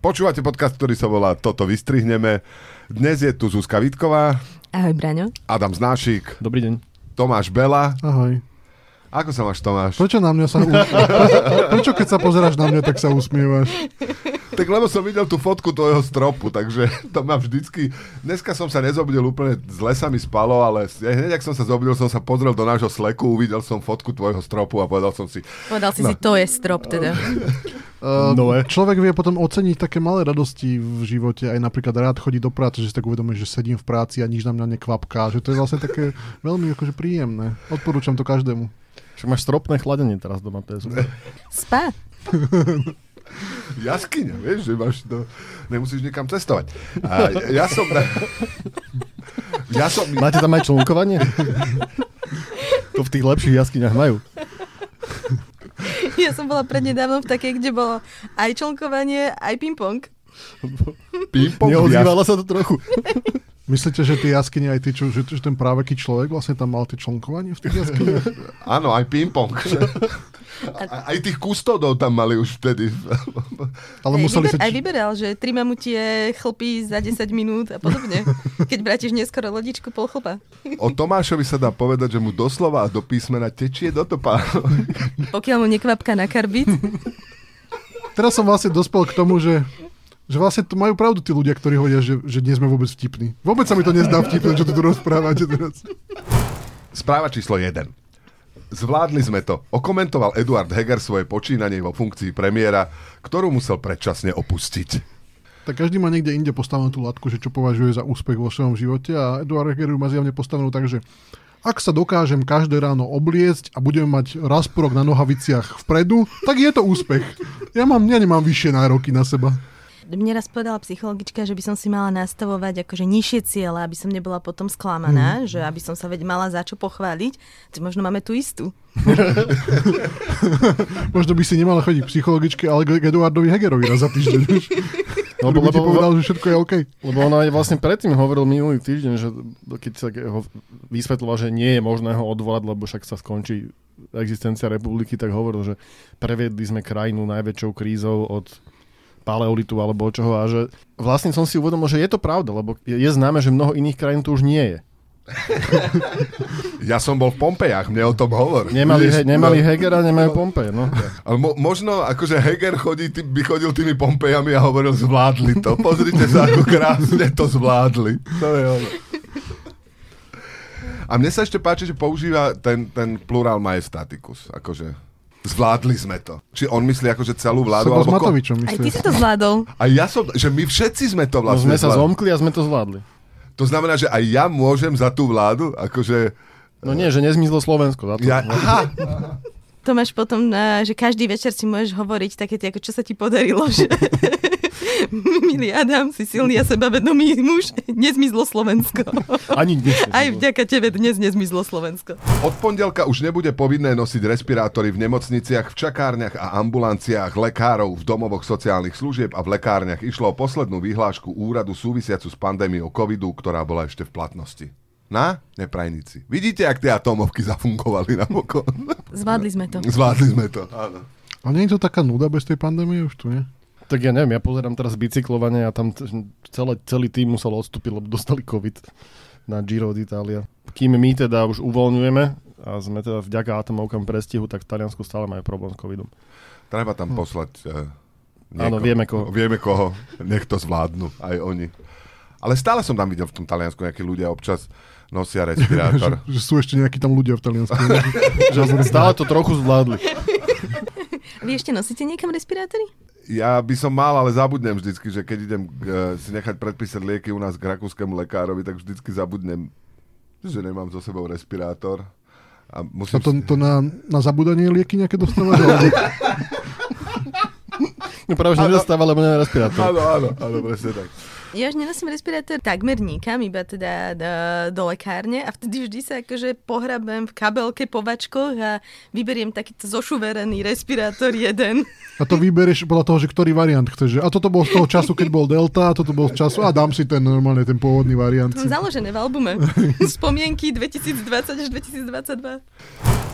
Počúvate podcast, ktorý sa volá Toto vystrihneme. Dnes je tu Zuzka Vitková, Ahoj, Braňo. Adam Znášik, Dobrý deň. Tomáš Bela. Ahoj. Ako sa máš, Tomáš? Prečo na mňa sa... U... Prečo keď sa pozeráš na mňa, tak sa usmievaš? Tak lebo som videl tú fotku tvojho stropu, takže to ma vždycky... Dneska som sa nezobudil úplne, zle sa mi spalo, ale hneď, ak som sa zobudil, som sa pozrel do nášho sleku, uvidel som fotku tvojho stropu a povedal som si, Povedal si No. si, to je strop teda. Uh, Nové. človek vie potom oceniť také malé radosti v živote, aj napríklad rád chodí do práce, že si tak uvedomí, že sedím v práci a nič na mňa nekvapká, že to je vlastne také veľmi akože príjemné. Odporúčam to každému. Však máš stropné chladenie teraz doma, to je super. Spa. Jaskyňa, vieš, že máš to... Nemusíš nikam cestovať. A ja som... Ja som... Máte tam aj člnkovanie? to v tých lepších jaskyniach majú. Ja som bola prednedávno v takej, kde bolo aj člnkovanie, aj ping-pong. Ping-pong Neozývala sa to trochu. Myslíte, že tie jaskyne aj tí, čo, že, že ten práveký človek vlastne tam mal tie člnkovanie v tých jaskyniach? Áno, aj ping-pong. A, aj tých kustodov tam mali už vtedy. Ale aj, museli vyber, sa... aj vyberal, že tri mamutie chlpy za 10 minút a podobne. Keď bratíš neskoro lodičku, pol chlpa. O Tomášovi sa dá povedať, že mu doslova a do písmena tečie do topa. Pokiaľ mu nekvapka na karbit. Teraz som vlastne dospel k tomu, že že vlastne to majú pravdu tí ľudia, ktorí hovoria, že, že nie sme vôbec vtipní. Vôbec sa mi to nezdá vtipné, čo tu rozprávate teraz. Správa číslo 1. Zvládli sme to. Okomentoval Eduard Heger svoje počínanie vo funkcii premiéra, ktorú musel predčasne opustiť. Tak každý má niekde inde postavenú tú latku, že čo považuje za úspech vo svojom živote a Eduard Heger ju má zjavne postavenú tak, že ak sa dokážem každé ráno obliecť a budem mať rasporok na nohaviciach vpredu, tak je to úspech. Ja, mám, ja nemám vyššie nároky na seba. Mne raz povedala psychologička, že by som si mala nastavovať akože nižšie ciele, aby som nebola potom sklamaná, že aby som sa veď mala za čo pochváliť. Tak možno máme tú istú. Možno by si nemala chodiť k psychologičke, ale k Eduardovi Hegerovi raz za týždeň. Lebo, lebo, ti povedal, že všetko je OK. lebo ona aj vlastne predtým hovoril minulý týždeň, že keď sa ho vysvetloval, že nie je možné ho odvolať, lebo však sa skončí existencia republiky, tak hovoril, že previedli sme krajinu najväčšou krízou od paleolitu alebo čoho a že vlastne som si uvedomil, že je to pravda, lebo je, je známe, že mnoho iných krajín tu už nie je. Ja som bol v Pompejach, mne o tom hovor. Nemali, he, nemali no. Hegera, nemajú Pompej. No. Ale mo- možno akože Heger chodí, tý, by chodil tými Pompejami a hovoril, zvládli to. Pozrite sa, ako krásne to zvládli. To je ono. A mne sa ešte páči, že používa ten, ten plurál majestaticus. Akože zvládli sme to. Či on myslí akože celú vládu? Som bol s alebo ko- Matovičom, Aj ty si to zvládol. A ja som, že my všetci sme to No, vlastne sme sa zvládli. zomkli a sme to zvládli. To znamená, že aj ja môžem za tú vládu? Akože... No nie, že nezmizlo Slovensko. Za to. Ja, No. aha, To máš potom, že každý večer si môžeš hovoriť také tie, ako čo sa ti podarilo, že milý Adam, si silný a sebavedomý muž, nezmizlo Slovensko. Ani dnes. Aj vďaka tebe dnes nezmizlo Slovensko. Od pondelka už nebude povinné nosiť respirátory v nemocniciach, v čakárniach a ambulanciách, lekárov, v domovoch sociálnych služieb a v lekárniach išlo o poslednú vyhlášku úradu súvisiacu s pandémiou covidu, ktorá bola ešte v platnosti. Na? Neprajníci. Vidíte, ak tie atomovky zafungovali napokon? Zvládli sme to. Zvládli sme to, áno. A nie je to taká nuda bez tej pandémie už tu, nie? Tak ja neviem, ja pozerám teraz bicyklovanie a tam celé, celý tým musel odstúpiť, lebo dostali COVID na Giro d'Italia. Kým my teda už uvoľňujeme a sme teda vďaka atomovkám prestihu, tak v Taliansku stále majú problém s covidom. Treba tam poslať... Uh, Áno, vieme koho. Vieme koho. Nech to zvládnu, aj oni. Ale stále som tam videl v tom Taliansku nejakí ľudia občas nosia respirátor. že, že sú ešte nejakí tam ľudia v Taliansku. Že stále to trochu zvládli. Vy ešte nosíte niekam respirátory? Ja by som mal, ale zabudnem vždycky, že keď idem uh, si nechať predpísať lieky u nás k rakúskému lekárovi, tak vždycky zabudnem, že nemám so sebou respirátor. A A musím... to, to na, na zabudanie lieky nejaké dostávať? No práve, že Áno. nedostáva, lebo nemá respirátor. Áno, áno, áno, presne tak. Ja už nenosím respirátor takmer nikam, iba teda do, do lekárne a vtedy vždy sa akože pohrabem v kabelke po vačkoch a vyberiem takýto zošuverený respirátor jeden. A to vyberieš podľa toho, že ktorý variant chceš. A toto bol z toho času, keď bol Delta, a toto bol z času a dám si ten normálne, ten pôvodný variant. To mám založené v albume. Spomienky 2020 až 2022.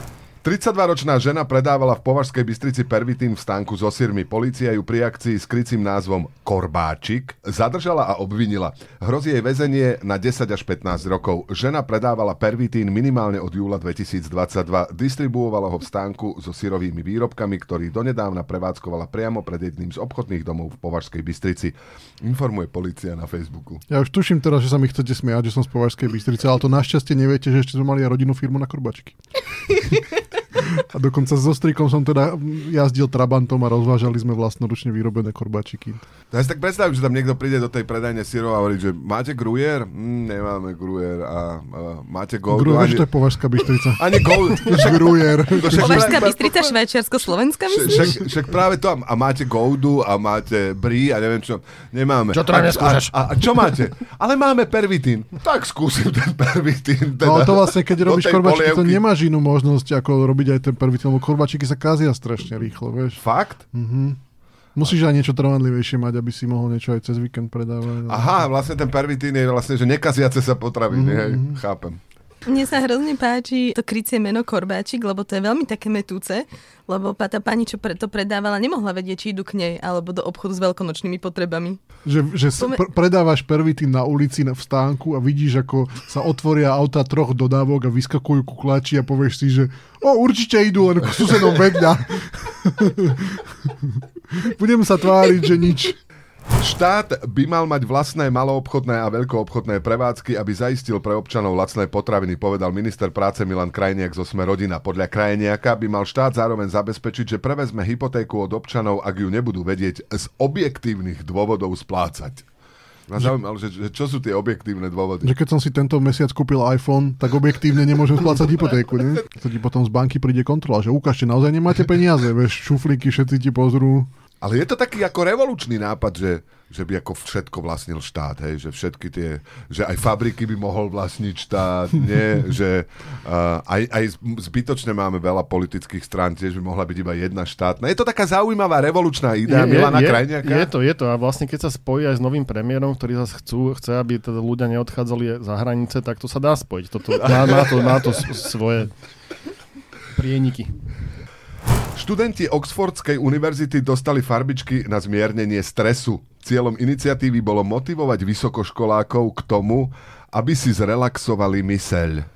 32-ročná žena predávala v Považskej Bystrici pervitín v stánku so sírmi. Polícia ju pri akcii s krycím názvom Korbáčik zadržala a obvinila. Hrozí jej väzenie na 10 až 15 rokov. Žena predávala pervitín minimálne od júla 2022. Distribuovala ho v stánku so sírovými výrobkami, ktorý donedávna prevádzkovala priamo pred jedným z obchodných domov v Považskej Bystrici. Informuje policia na Facebooku. Ja už tuším teraz, že sa mi chcete smiať, že som z Považskej Bystrice, ale to našťastie neviete, že ešte sme mali aj rodinnú firmu na korbačky. A dokonca so strikom som teda jazdil Trabantom a rozvážali sme vlastnoručne vyrobené korbačiky. Ja si tak predstavím, že tam niekto príde do tej predajne syrov a hovorí, že máte grujer? Mm, nemáme grujer. A, a máte gold? Grujer, ani, to je Považská Bystrica. ani gold. Grujer. To však- Považská Bystrica, Švajčiarsko-Slovenská, myslíš? Však, však práve to. A máte goldu a máte brí a neviem čo. Nemáme. Čo teda a, neskúšaš? A, a, a, čo máte? Ale máme pervitín. Tak skúsim ten pervitín. Teda, No ale to vlastne, keď robíš tej korbačiky, to nemáš inú možnosť, ako robiť aj ten prvý lebo korbačiky sa kazia strašne rýchlo, vieš. Fakt? Musíš aj niečo trvanlivejšie mať, aby si mohol niečo aj cez víkend predávať. no. Aha, vlastne ten pervitín je vlastne, že nekaziace sa potraviny. Mhm. Hej, chápem. Mne sa hrozne páči to krycie meno Korbáčik, lebo to je veľmi také metúce, lebo tá pani, čo pre, to predávala, nemohla vedieť, či idú k nej, alebo do obchodu s veľkonočnými potrebami. Že, že Pome- pr- predávaš pervitín na ulici v stánku a vidíš, ako sa otvoria auta troch dodávok a vyskakujú kuklači a povieš si, že o, určite idú len k susedom vedľa. Budem sa tváriť, že nič. Štát by mal mať vlastné maloobchodné a veľkoobchodné prevádzky, aby zaistil pre občanov lacné potraviny, povedal minister práce Milan Krajniak zo Sme rodina. Podľa Krajniaka by mal štát zároveň zabezpečiť, že prevezme hypotéku od občanov, ak ju nebudú vedieť z objektívnych dôvodov splácať. Ma zaujímalo, že, že čo sú tie objektívne dôvody. Že keď som si tento mesiac kúpil iPhone, tak objektívne nemôžem splácať hypotéku, nie? To ti potom z banky príde kontrola, že ukážte, naozaj nemáte peniaze, vieš, šuflíky, všetci ti pozrú. Ale je to taký ako revolučný nápad, že, že by ako všetko vlastnil štát, hej, že všetky tie, že aj fabriky by mohol vlastniť štát, nie, že uh, aj, aj zbytočne máme veľa politických strán, tiež by mohla byť iba jedna štátna. Je to taká zaujímavá revolučná idea Milana je, Krajniaka? je to, je to. A vlastne keď sa spojí aj s novým premiérom, ktorý zase chcú, chce, aby teda ľudia neodchádzali za hranice, tak to sa dá spojiť. Toto, má, má, to, má to svoje prieniky. Študenti Oxfordskej univerzity dostali farbičky na zmiernenie stresu. Cieľom iniciatívy bolo motivovať vysokoškolákov k tomu, aby si zrelaxovali myseľ.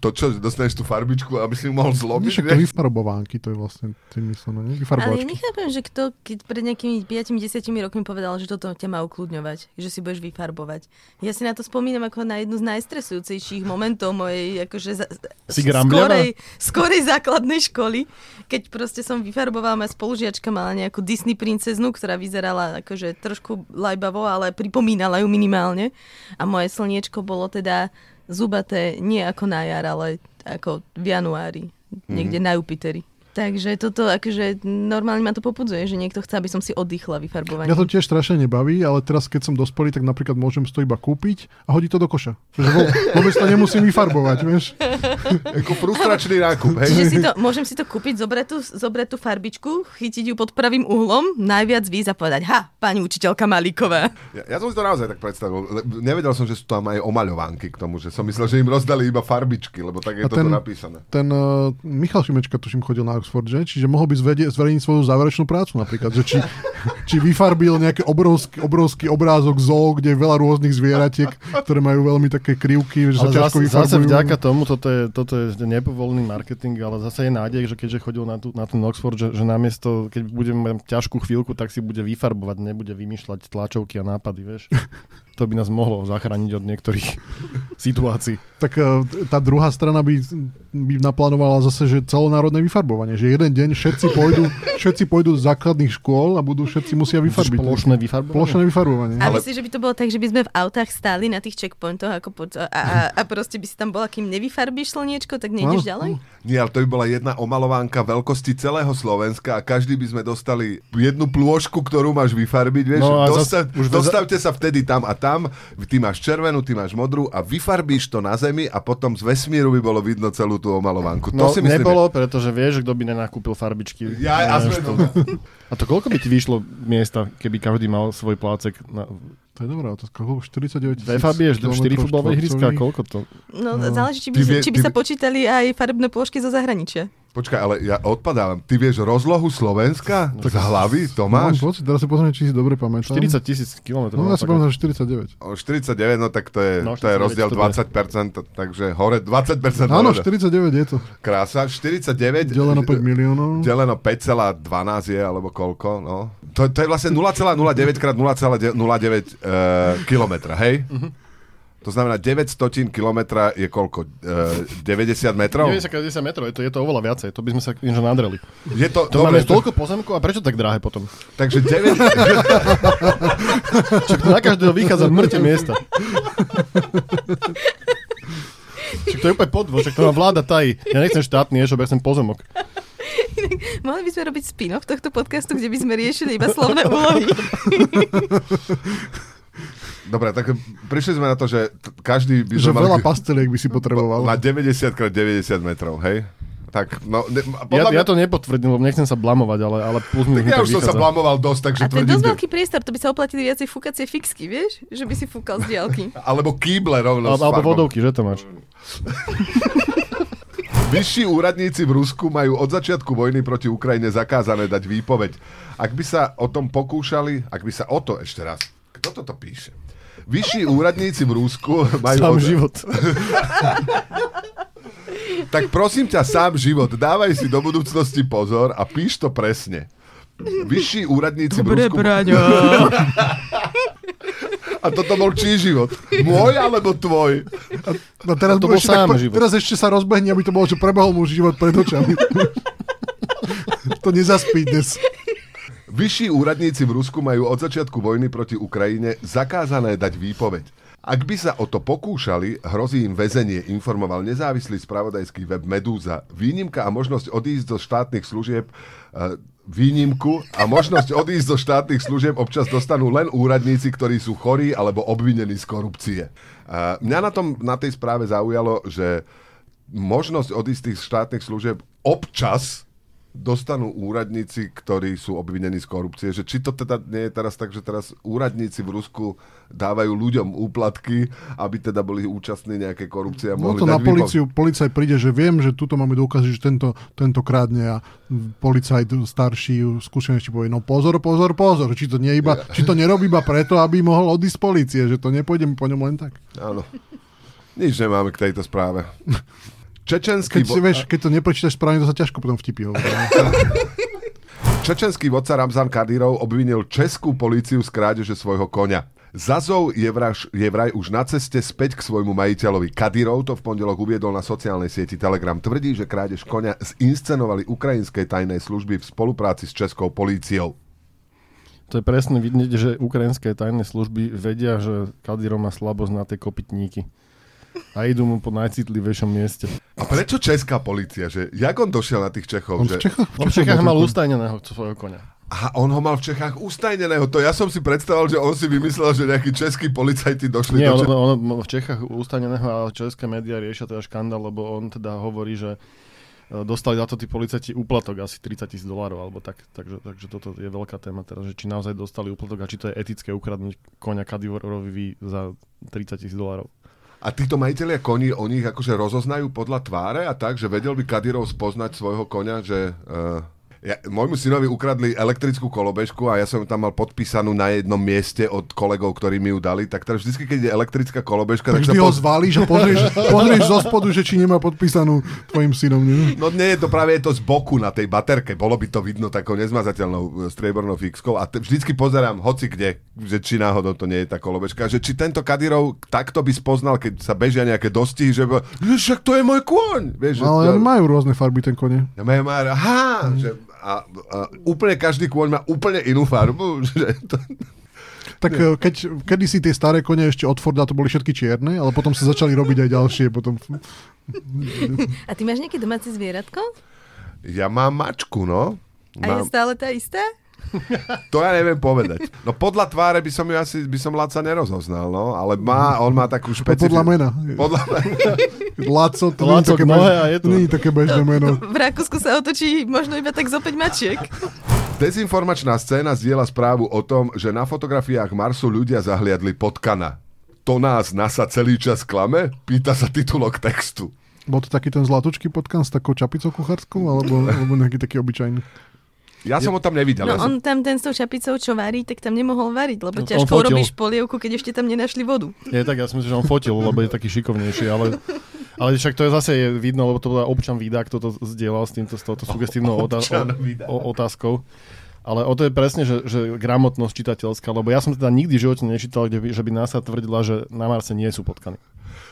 To čo, dostaneš tú farbičku, aby si ju mohol zlomiť? však to vyfarbovánky, to je vlastne tým myslené, nie? Ale ja Vyfarbovačky. nechápem, že kto, keď pred nejakými 5-10 rokmi povedal, že toto ťa má ukludňovať, že si budeš vyfarbovať. Ja si na to spomínam ako na jednu z najstresujúcejších momentov mojej akože za, skorej, skorej základnej školy, keď proste som vyfarbovala, moja spolužiačka mala nejakú Disney princeznu, ktorá vyzerala akože trošku lajbavo, ale pripomínala ju minimálne. A moje slniečko bolo teda zubaté nie ako na jar, ale ako v januári, niekde na Jupiteri. Takže toto akože normálne ma to popudzuje, že niekto chce, aby som si oddychla vyfarbovanie. Mňa to tiež strašne nebaví, ale teraz keď som dospelý, tak napríklad môžem si to iba kúpiť a hodiť to do koša. Že vo, vôbec to nemusím vyfarbovať, vieš. Ako frustračný nákup, hej? Čiže si to, môžem si to kúpiť, zobrať tú, zobrať tú farbičku, chytiť ju pod pravým uhlom, najviac víz a povedať, ha, pani učiteľka Malíková. Ja, ja som si to naozaj tak predstavil. Nevedel som, že sú tam aj omaľovánky k tomu, že som myslel, že im rozdali iba farbičky, lebo tak je A to napísané. Ten uh, Michal Šimečka, tuším, chodil na Oxford, že? Čiže mohol by zvede, zverejniť svoju záverečnú prácu napríklad, že či, či vyfarbil nejaký obrovský, obrovský obrázok zoo, kde je veľa rôznych zvieratiek, ktoré majú veľmi také krivky, že sa Ale ťažko zase, zase vďaka tomu, toto je, toto je nepovolený marketing, ale zase je nádej, že keďže chodil na, tú, na ten Oxford, že, že namiesto, keď budeme mať ťažkú chvíľku, tak si bude vyfarbovať, nebude vymýšľať tlačovky a nápady, vieš. To by nás mohlo zachrániť od niektorých situácií. Tak uh, tá druhá strana by, by naplánovala zase, že celonárodné vyfarbovanie, že jeden deň všetci pôjdu, všetci pôjdu z základných škôl a budú všetci musia vyfarbiť. Spoločné vyfarbovanie. Plošné vyfarbovanie. A myslíš, že by to bolo tak, že by sme v autách stáli na tých checkpointoch ako pod, a, a, a proste by si tam bola, kým nevyfarbíš slniečko, tak nejdeš Áno, ďalej? Nie, ale to by bola jedna omalovánka veľkosti celého Slovenska a každý by sme dostali jednu plôžku, ktorú máš vyfarbiť, vieš, No a dostav, zas- už dostavte sa vtedy tam a tam, ty máš červenú, ty máš modrú a vyfarbíš to na zemi a potom z vesmíru by bolo vidno celú tú omalovanku. No, to si myslím, nebolo, pretože vieš, kto by nenakúpil farbičky. Ja, a sme Nevieš to. A to koľko by ti vyšlo miesta, keby každý mal svoj plácek? Na... To je dobrá otázka. Koľko? 49 tisíc biež do 4 kilometrov futbalové ihriska, koľko to? No, No. záleží, či by, vie- či by ty sa vie- počítali aj farebné plošky zo zahraničia. Počkaj, ale ja odpadávam. Ty vieš rozlohu Slovenska? Z hlavy? To Mám máš? pocit, teraz si pozriem, či si dobre pamätám. 40 tisíc kilometrov. No ja si pamätám, že 49. O 49, no tak to je, No, to je 49 rozdiel to bude. 20%, takže hore 20% Áno, hore. 49 je to. Krása, 49 Deleno 5 miliónov. deleno 5,12 je, alebo koľko, no. To, to je vlastne 0,09 krát 0,09 uh, kilometra, hej? To znamená 900 kilometra je koľko? Uh, 90 metrov? 90 krát 10 metrov, je to, je to oveľa viacej, to by sme sa inže nadreli. Je to, To máme dobre, toľko pozemkov a prečo tak drahé potom? takže 9, Však to na každého vychádza mŕte miesta. Však to je úplne podvod, však to má vláda tají. Ja nechcem štátny e-shop, ja chcem pozemok. Mohli by sme robiť spin-off tohto podcastu, kde by sme riešili iba slovné úlohy. Dobre, tak prišli sme na to, že t- každý by Že veľa pasteliek by si potreboval. na 90 krát 90 metrov, hej? Tak, no, ne, Ja, podľa ja mňa, to nepotvrdím, lebo nechcem sa blamovať, ale, ale plus tak mi ja už som sa blamoval dosť, takže A to je dosť veľký priestor, to by sa oplatili viacej fúkacie fixky, vieš? Že by si fúkal z diálky. Alebo kýble rovno s Alebo, vodovky, že to máš? Vyšší úradníci v Rusku majú od začiatku vojny proti Ukrajine zakázané dať výpoveď. Ak by sa o tom pokúšali, ak by sa o to ešte raz, kto toto píše? Vyšší úradníci v Rusku majú... Sám od... život. Tak prosím ťa, sám život, dávaj si do budúcnosti pozor a píš to presne. Vyšší úradníci v Rusku... Braňo. A toto bol čí život? Môj alebo tvoj? No teraz, To bol ešte tak sám pre- život. teraz ešte sa rozbehne, aby to bolo, že prebehol mu život pred očami. to nezaspí dnes. Vyšší úradníci v Rusku majú od začiatku vojny proti Ukrajine zakázané dať výpoveď. Ak by sa o to pokúšali, hrozí im väzenie, informoval nezávislý spravodajský web Medúza. Výnimka a možnosť odísť zo štátnych služieb e, výnimku a možnosť odísť zo štátnych služieb občas dostanú len úradníci, ktorí sú chorí alebo obvinení z korupcie. E, Mňa na, tom, na tej správe zaujalo, že možnosť odísť z tých štátnych služieb občas dostanú úradníci, ktorí sú obvinení z korupcie. Že či to teda nie je teraz tak, že teraz úradníci v Rusku dávajú ľuďom úplatky, aby teda boli účastní nejaké korupcie a No mohli to na policiu, policaj príde, že viem, že tuto máme dôkazy, že tento, tento krádne a policajt starší, skúsenejší povie, no pozor, pozor, pozor, či to, nie iba, či to nerobí iba preto, aby mohol odísť z policie, že to nepôjdeme po ňom len tak. Áno. Nič nemáme k tejto správe. Čečenský, Keď, vo- vieš, keď to neprečítaš správne, to sa ťažko potom vtipí hovorí. čečenský vodca Ramzan Kadyrov obvinil českú políciu z krádeže svojho koňa. Zazov je, vraž, je vraj už na ceste späť k svojmu majiteľovi. Kadyrov to v pondelok uviedol na sociálnej sieti Telegram. Tvrdí, že krádež koňa zinscenovali ukrajinskej tajnej služby v spolupráci s českou políciou. To je presne vidieť, že ukrajinské tajné služby vedia, že Kadyrov má slabosť na tie kopytníky. A idú mu po najcitlivejšom mieste. A prečo česká polícia? Že, jak on došiel na tých Čechov? On že... v Čechách, On v Čechách mal ustajneného svojho konia. Aha, on ho mal v Čechách ustajneného. To ja som si predstavoval, že on si vymyslel, že nejakí českí policajti došli Nie, do on, Čech... on, on v Čechách ustaneného a české médiá riešia teda škandál, lebo on teda hovorí, že e, dostali za to tí policajti úplatok asi 30 tisíc dolárov alebo tak. Takže, takže toto je veľká téma teraz, že či naozaj dostali úplatok a či to je etické ukradnúť konia Kadyrorovi za 30 tisíc dolárov. A títo majiteľia koní, oni ich akože rozoznajú podľa tváre a tak, že vedel by Kadyrov spoznať svojho konia, že... Uh, ja, môjmu synovi ukradli elektrickú kolobežku a ja som tam mal podpísanú na jednom mieste od kolegov, ktorí mi ju dali, tak teraz vždy, keď je elektrická kolobežka, tak tak, vždy sa ho zvalíš a pozrieš, pozrieš zo spodu, že či nemá podpísanú tvojim synom. Nie? No nie je to práve je to z boku na tej baterke, bolo by to vidno takou nezmazateľnou e, striebornou fixkou a te, vždycky pozerám hoci kde, že či náhodou to nie je tá kolobežka, že či tento Kadyrov takto by spoznal, keď sa bežia nejaké dostihy, že by, "Že však to je môj kôň. Vieš, že Ale to- majú rôzne farby ten kone. Ja majú már, aha, že, a, a, úplne každý kôň má úplne inú farbu. Že to, Tak eh, keď, kedysi tie staré kone ešte od Forda to boli všetky čierne, ale potom sa začali robiť aj ďalšie. Potom... A ty máš nejaké domáce zvieratko? ja mám mačku, no. A je Mám, stále tá istá? To ja neviem povedať. No podľa tváre by som ju asi, by som Laca nerozoznal, no, ale má, on má takú No, špecifickú... podľa mena. Podľa Laco, to nie je Laco také, bež... je to. nie je také bežné meno. V Rakúsku sa otočí možno iba tak zo 5 mačiek. Dezinformačná scéna zdieľa správu o tom, že na fotografiách Marsu ľudia zahliadli potkana. To nás NASA celý čas klame? Pýta sa titulok textu. Bol to taký ten zlatočký potkan s takou čapicou kuchárskou, alebo, alebo nejaký taký obyčajný? Ja som ho tam nevidel. No ja som... on tam ten s tou čapicou, čo varí, tak tam nemohol variť, lebo No, on ťažko fotil. urobíš polievku, keď ešte tam nenašli vodu. Je tak, ja si myslím, že on fotil, lebo je taký šikovnejší, ale, ale však to je zase je vidno, lebo to bola občan Vidák, kto to zdieľal s týmto, s touto sugestívnou o, o, otázkou. Ale o to je presne, že, že gramotnosť čitateľská, lebo ja som teda nikdy v živote nečítal, kde by, že by NASA tvrdila, že na Marse nie sú potkany.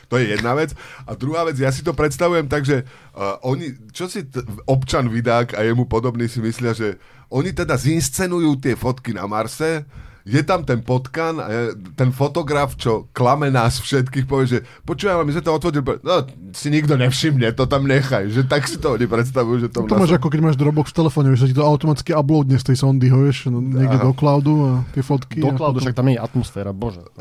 To je jedna vec. A druhá vec, ja si to predstavujem tak, že uh, oni, čo si t- občan Vidák a jemu podobný si myslia, že oni teda zinscenujú tie fotky na Marse, je tam ten potkan, ten fotograf, čo klame nás všetkých, povie, že počúvaj, ale my sme to otvorili, no si nikto nevšimne, to tam nechaj, že tak si to oni predstavujú, že to... To máš ako keď máš Dropbox v telefóne, že sa ti to automaticky uploadne z tej sondy, ho, vieš, no, niekde Aha. do cloudu a tie fotky. Do cloudu, potom- však tam je atmosféra, bože.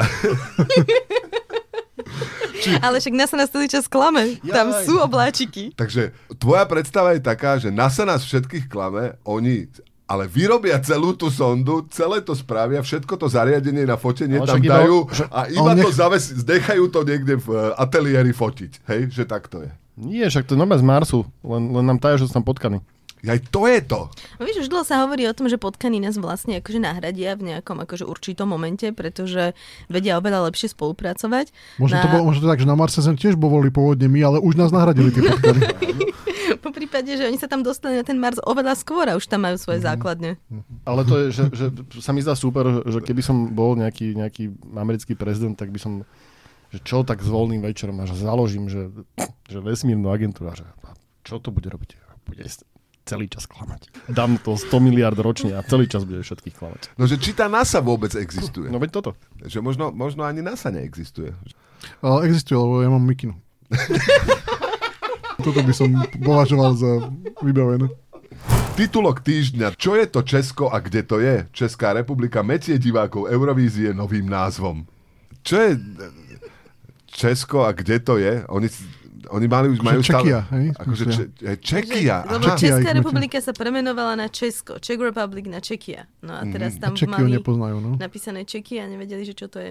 Ale však nás sa nás celý čas klame. Tam Jaj. sú obláčiky. Takže tvoja predstava je taká, že NASA nás všetkých klame, oni ale vyrobia celú tú sondu, celé to spravia, všetko to zariadenie na fotenie tam iba- dajú a iba ale to nech- zaves, nechajú to niekde v eh, ateliéri fotiť. Hej, že tak to je. Nie, však to je normálne z Marsu, len, len nám tajú, že sú tam potkany. Aj to je to. No Víš, už dlho sa hovorí o tom, že potkany nás vlastne akože nahradia v nejakom akože určitom momente, pretože vedia oveľa lepšie spolupracovať. Možno, to Na- bolo, možno to tak, že na Marse sme tiež boli pôvodne my, ale už nás nahradili tie potkany. Po prípade, že oni sa tam dostali na ten Mars oveľa skôr a už tam majú svoje základne. Ale to je, že, že sa mi zdá super, že keby som bol nejaký, nejaký americký prezident, tak by som, že čo tak s voľným večerom a že založím, že, že vesmírnu agentúru a že čo to bude robiť? Bude celý čas klamať. Dám to 100 miliard ročne a celý čas bude všetkých klamať. No, že či tá NASA vôbec existuje. No veď toto. Že možno, možno ani NASA neexistuje. Ale existuje, lebo ja mám mikinu. Toto by som považoval za vybavené. Titulok týždňa. Čo je to Česko a kde to je? Česká republika metie divákov Eurovízie novým názvom. Čo je Česko a kde to je? Oni, oni mali už majú Čekia, hej? Akože če, Čekia. Že, lebo. Čekia Česká republika sa premenovala na Česko. Czech Republic na Čekia. No a teraz tam ho mali nepoznajú, no. napísané Čeky a nevedeli, že čo to je.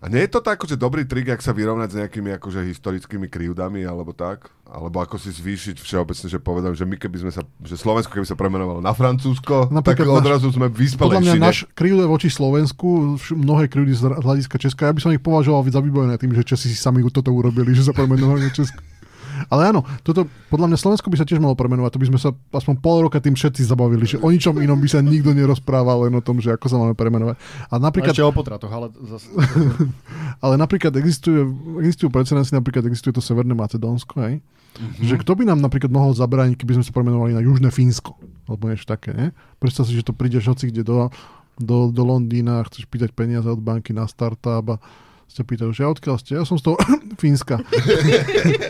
A nie je to tak akože dobrý trik, ak sa vyrovnať s nejakými akože historickými krivdami, alebo tak? Alebo ako si zvýšiť všeobecne, že povedal, že my keby sme sa, že Slovensko keby sa premenovalo na Francúzsko, tak Napríklad náš- odrazu sme Podľa vyspelejší. mňa ne? náš krivde voči Slovensku, mnohé krivdy z hľadiska Česka, ja by som ich považoval za vybavené tým, že Česi si sami toto urobili, že sa premenovali na Česko. Ale áno, toto, podľa mňa Slovensko by sa tiež malo premenovať, to by sme sa aspoň pol roka tým všetci zabavili, že o ničom inom by sa nikto nerozprával, len o tom, že ako sa máme premenovať. A A napríklad, ešte o potratoch, ale zase... ale napríklad existuje, existujú precedensy, napríklad existuje to Severné Macedónsko, hej? Mm-hmm. Že kto by nám napríklad mohol zabrániť, keby sme sa premenovali na Južné Fínsko, alebo niečo také, ne? Predstav si, že to prídeš hoci kde do, do, do Londýna, chceš pýtať peniaze od banky na startup a sa pýtajú, že odkiaľ ste? Ja som z toho Fínska.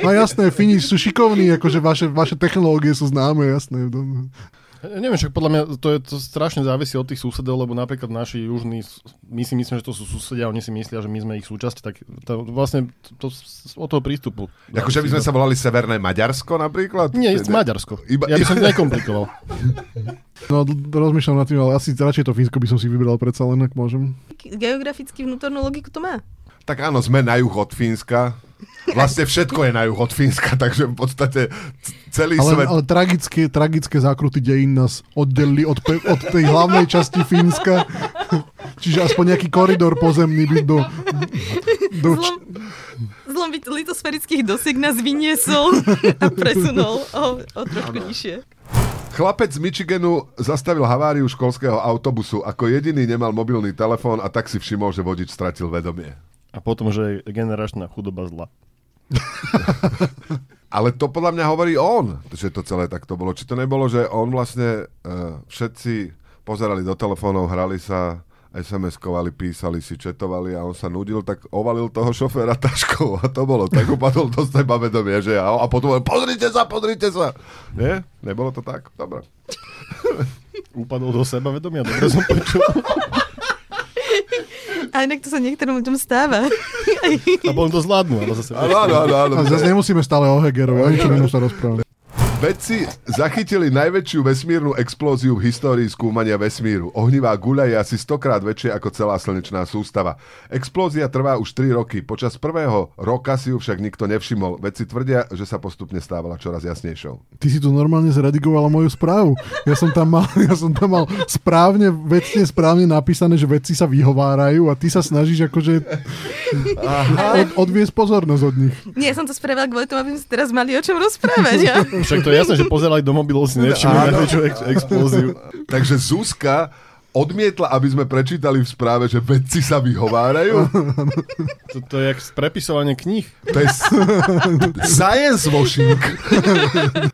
no jasné, Fíni sú šikovní, akože vaše, vaše technológie sú známe, jasné. Ja neviem, však podľa mňa to, je, to strašne závisí od tých susedov, lebo napríklad naši južní, my si myslíme, že to sú susedia, oni si myslia, že my sme ich súčasť, tak to, vlastne to, to, od toho prístupu. Akože by sme sa volali Severné Maďarsko napríklad? Nie, je Maďarsko. Iba- ja by som to nekomplikoval. No, rozmýšľam nad tým, ale asi radšej to Fínsko by som si vybral predsa len, ak môžem. Geograficky vnútornú logiku to má. Tak áno, sme na juh od Fínska. Vlastne všetko je na juh od Fínska, takže v podstate celý Ale, svet... ale tragické, tragické zákruty dejín nás oddelili od, pe- od tej hlavnej časti Fínska. Čiže aspoň nejaký koridor pozemný by do... do č- Zlom, zlom litosferických dosiek nás vyniesol a presunul o, o trošku nižšie. Chlapec z Michiganu zastavil haváriu školského autobusu. Ako jediný nemal mobilný telefón a tak si všimol, že vodič stratil vedomie. A potom, že je generačná chudoba zla. Ale to podľa mňa hovorí on, že to celé takto bolo. Či to nebolo, že on vlastne uh, všetci pozerali do telefónov, hrali sa, SMS-kovali, písali si, četovali a on sa nudil, tak ovalil toho šoféra taškou a to bolo. Tak upadol do seba vedomie, že a, a potom hovoril, pozrite sa, pozrite sa. Nie? Nebolo to tak? Dobre. Upadol do seba vedomia, dobre som počul. A inak to sa niektorým ľuďom stáva. A potom to zvládnu, ale zase... Áno, áno, áno. A zase nemusíme stále o Hegerovi, o ničom inom sa rozprávať. Vedci zachytili najväčšiu vesmírnu explóziu v histórii skúmania vesmíru. Ohnivá guľa je asi stokrát väčšia ako celá slnečná sústava. Explózia trvá už 3 roky. Počas prvého roka si ju však nikto nevšimol. Vedci tvrdia, že sa postupne stávala čoraz jasnejšou. Ty si tu normálne zredigovala moju správu. Ja som tam mal, ja som tam mal správne, vecne správne napísané, že vedci sa vyhovárajú a ty sa snažíš akože od, odviesť pozornosť od nich. Nie, som to spravila kvôli tomu, aby sme si teraz mali o čom rozprávať. Ja? Však to je jasné, že pozerali do mobilov si nevšimli najväčšiu ex- explóziu. Takže Zuzka odmietla, aby sme prečítali v správe, že vedci sa vyhovárajú. To, to je jak prepisovanie kníh. To je science washing.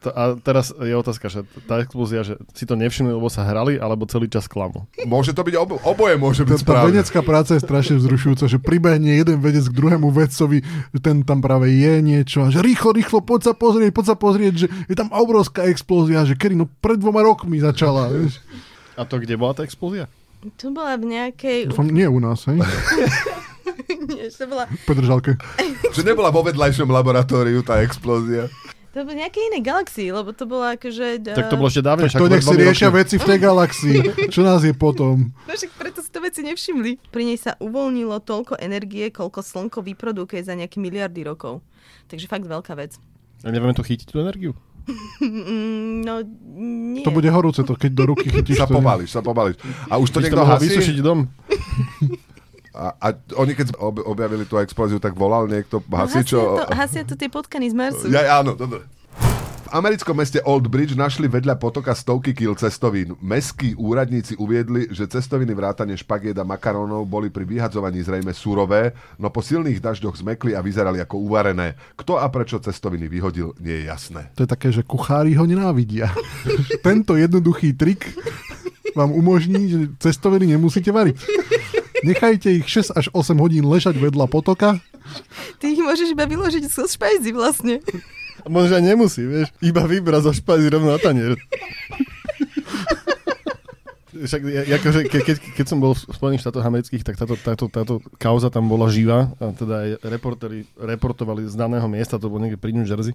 To, a teraz je otázka, že tá explózia, že si to nevšimli, lebo sa hrali, alebo celý čas klamu. Môže to byť obo, oboje, môže byť Tá, tá správne. vedecká práca je strašne vzrušujúca, že pribehne jeden vedec k druhému vedcovi, že ten tam práve je niečo a že rýchlo, rýchlo, poď sa pozrieť, poď sa pozrieť, že je tam obrovská explózia, že kedy, no pred dvoma rokmi začala. Vieš. A to kde bola tá explózia? To bola v nejakej... Dúfam, nie u nás, hej? Nie, to bola, V Petržalke. Že nebola vo vedľajšom laboratóriu tá explózia. to bola v nejakej inej galaxii, lebo to bola akože... Tak to bolo ešte dávne. To nech si riešia veci v tej galaxii. Čo nás je potom? No však preto si to veci nevšimli. Pri nej sa uvoľnilo toľko energie, koľko slnko vyprodukuje za nejaké miliardy rokov. Takže fakt veľká vec. A nevieme tu chytiť tú energiu? Mm, No, nie. To bude horúce, to keď do ruky chytíš. Sa pobalíš, sa pobalíš. A už to niekto hasí? vysušiť dom. A, a oni keď ob, objavili tú explóziu, tak volal niekto No, hasia, hasičo. to, hasia to tie potkany z Marsu. Ja, áno, dobre. V americkom meste Old Bridge našli vedľa potoka stovky kil cestovín. Mestskí úradníci uviedli, že cestoviny vrátane špagiet a makarónov boli pri vyhadzovaní zrejme surové, no po silných dažďoch zmekli a vyzerali ako uvarené. Kto a prečo cestoviny vyhodil, nie je jasné. To je také, že kuchári ho nenávidia. Tento jednoduchý trik vám umožní, že cestoviny nemusíte variť. Nechajte ich 6 až 8 hodín ležať vedľa potoka. Ty ich môžeš iba vyložiť zo špajzy vlastne. A možno nemusí, vieš. Iba vybrať zo špajzy rovno na tanier. Však, akože, ke, keď, keď som bol v Spojených štátoch amerických, tak táto, táto, táto kauza tam bola živá. A teda aj reportéri reportovali z daného miesta, to bolo niekde pri New Jersey.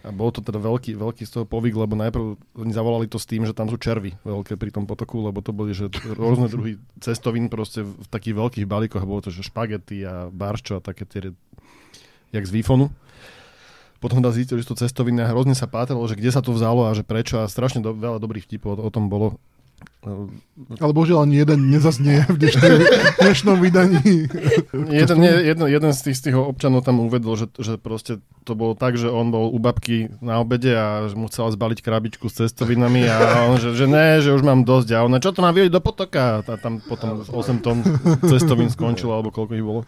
A bol to teda veľký, veľký z toho povyk, lebo najprv oni zavolali to s tým, že tam sú červy veľké pri tom potoku, lebo to boli že rôzne druhy cestovín proste v takých veľkých balíkoch. Bolo to, že špagety a barčo a také tie, jak z výfonu. Potom teda zistili, že to cestoviny a hrozne sa pátralo, že kde sa to vzalo a že prečo a strašne do, veľa dobrých vtipov o, o tom bolo. Ale božiaľ, ani jeden nezaznie v dnešnej, dnešnom vydaní. Jeden, nie, jeden, jeden z tých, z tých občanov tam uvedol, že, že proste to bolo tak, že on bol u babky na obede a že mu chcela zbaliť krabičku s cestovinami a on, že, že ne, že už mám dosť a ona, čo to má vyjať do potoka? A tam potom 8 tón cestovín skončilo, alebo koľko ich bolo.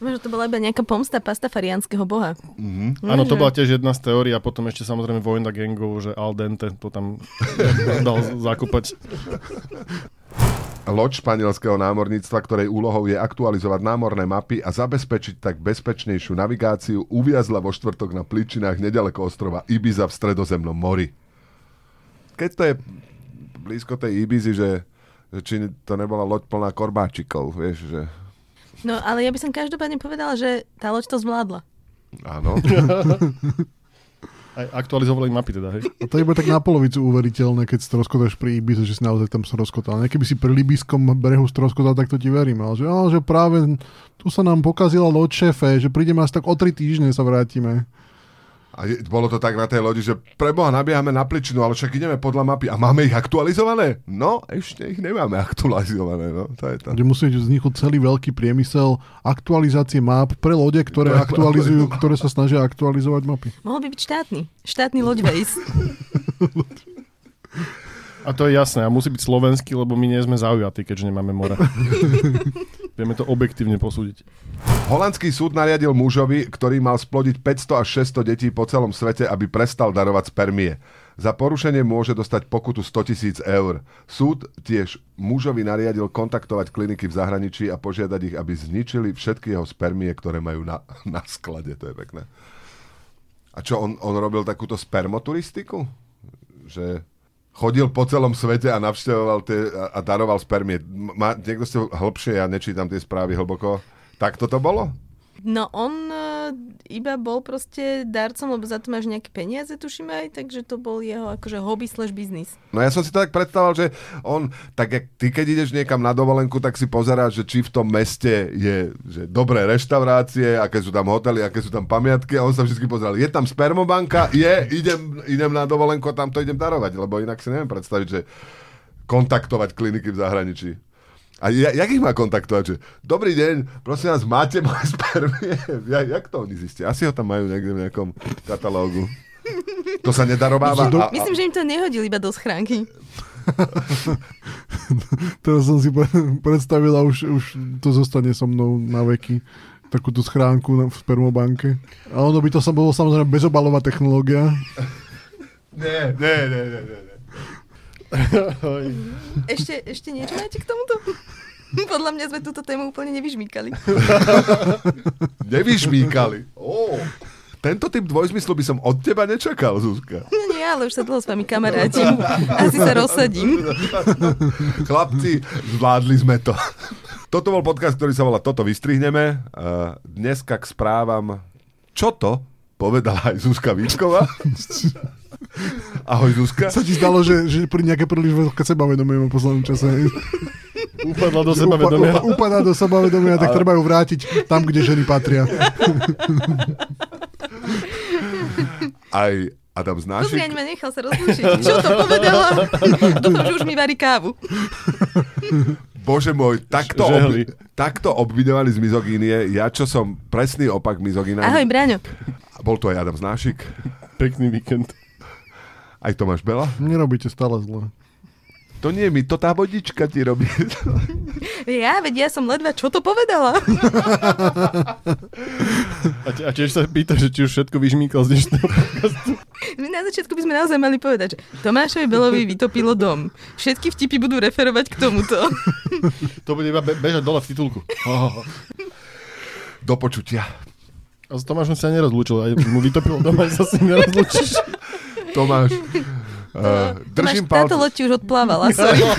Možno to bola iba nejaká pomsta pastafariánskeho boha. Mhm. Áno, to bola tiež jedna z teórií a potom ešte samozrejme vojna gangov, že al dente to tam dal zakúpať. Loď španielského námorníctva, ktorej úlohou je aktualizovať námorné mapy a zabezpečiť tak bezpečnejšiu navigáciu, uviazla vo štvrtok na pličinách nedaleko ostrova Ibiza v stredozemnom mori. Keď to je blízko tej Ibizy, že, že či to nebola loď plná korbáčikov, vieš, že No, ale ja by som každopádne povedala, že tá loď to zvládla. áno. Aj aktualizovali mapy teda, hej. A to je iba tak na polovicu uveriteľné, keď stroskotáš pri Ibize, že si naozaj tam stroskotal. Keby si pri Libyskom brehu stroskotal, tak to ti verím. Ale že, á, že práve tu sa nám pokazila loď šéfe, že prídeme asi tak o tri týždne sa vrátime. A je, bolo to tak na tej lodi, že preboha nabiehame na pličinu, ale však ideme podľa mapy a máme ich aktualizované? No, ešte ich nemáme aktualizované, no, to je to. Kde musí vzniknúť celý veľký priemysel aktualizácie map pre lode, ktoré aktualizujú, ktoré sa snažia aktualizovať mapy. Mohol by byť štátny. Štátny loďvejs. A to je jasné, a musí byť slovenský, lebo my nie sme zaujatí, keďže nemáme more. Vieme to objektívne posúdiť. Holandský súd nariadil mužovi, ktorý mal splodiť 500 až 600 detí po celom svete, aby prestal darovať spermie. Za porušenie môže dostať pokutu 100 tisíc eur. Súd tiež mužovi nariadil kontaktovať kliniky v zahraničí a požiadať ich, aby zničili všetky jeho spermie, ktoré majú na, na sklade. To je pekné. A čo, on, on robil takúto spermoturistiku? Že chodil po celom svete a navštevoval tie, a, a daroval spermie. Má, niekto ste hĺbšie, ja nečítam tie správy hlboko. Tak toto bolo? No on iba bol proste darcom, lebo za to máš nejaké peniaze, tuším aj, takže to bol jeho akože hobby slash business. No ja som si to tak predstavoval, že on, tak jak ty keď ideš niekam na dovolenku, tak si pozeráš, že či v tom meste je že dobré reštaurácie, aké sú tam hotely, aké sú tam pamiatky a on sa vždy pozeral, je tam spermobanka, je, idem, idem na dovolenku a tam to idem darovať, lebo inak si neviem predstaviť, že kontaktovať kliniky v zahraničí. A ja, jak ich má kontaktovať? Že, Dobrý deň, prosím vás, máte moje spermie? Ja, jak to oni zistia? Asi ho tam majú niekde v nejakom katalógu. To sa nedarováva. A, a, Myslím, že im to nehodili iba do schránky. Teraz som si predstavila, už, už to zostane so mnou na veky takúto schránku v spermobanke. A ono by to sa bolo samozrejme bezobalová technológia. Nie, nie, nie, nie, nie. Ešte, ešte niečo máte k tomuto? Podľa mňa sme túto tému úplne nevyžmýkali. Nevyžmýkali. Oh. Tento typ dvojzmyslu by som od teba nečakal, Zuzka. No nie, ale už sa dlho s vami kamarátim. Asi sa rozsadím. Chlapci, zvládli sme to. Toto bol podcast, ktorý sa volá Toto vystrihneme. Dneska k správam Čo to? Povedala aj Zuzka Vítková. Ahoj Zuzka. Sa ti zdalo, že, že pri nejaké príliš veľké sebavedomie v poslednom čase. Upadla do sebavedomia. Upa, upadá do sebavedomia, tak treba ju vrátiť tam, kde ženy patria. Aj Adam Znášik. Pozri, ani ma nechal sa rozlúčiť. Čo to povedala? Dúfam, že už mi varí kávu. Bože môj, takto, ob, takto obvidovali z mizogínie. Ja, čo som presný opak mizogína. Ahoj, Braňo. Bol to aj Adam Znášik. Pekný víkend. Aj Tomáš Bela. Nerobíte stále zle. To nie mi, to tá vodička ti robí. Ja, veď ja som ledva, čo to povedala? A, te, a tiež sa pýta, že či už všetko vyžmýkal z dnešného podcastu. My na začiatku by sme naozaj mali povedať, že Tomášovi Belovi vytopilo dom. Všetky vtipy budú referovať k tomuto. To bude iba be- bežať dole v titulku. Oh. Do počutia. A s Tomášom sa nerozlúčil. Aj mu vytopilo doma, že sa s ním nerozlúčiš. Tomáš, uh, držím Tomáš, táto loď už odplávala, sorry.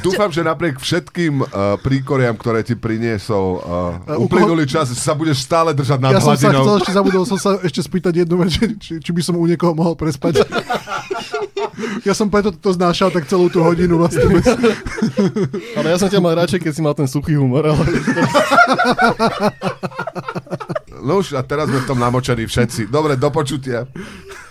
Dúfam, že napriek všetkým uh, príkoriam, ktoré ti priniesol uh, uplynulý čas, sa budeš stále držať nad Ja som sa chcel, hladinou. ešte zabudol som sa ešte spýtať jednu vec, že- či, či by som u niekoho mohol prespať. Ja som preto to znášal tak celú tú hodinu vlastne. Ale ja som ťa mal radšej, keď si mal ten suchý humor. Ale... No už a teraz sme v tom namočení všetci. Dobre, do počutia.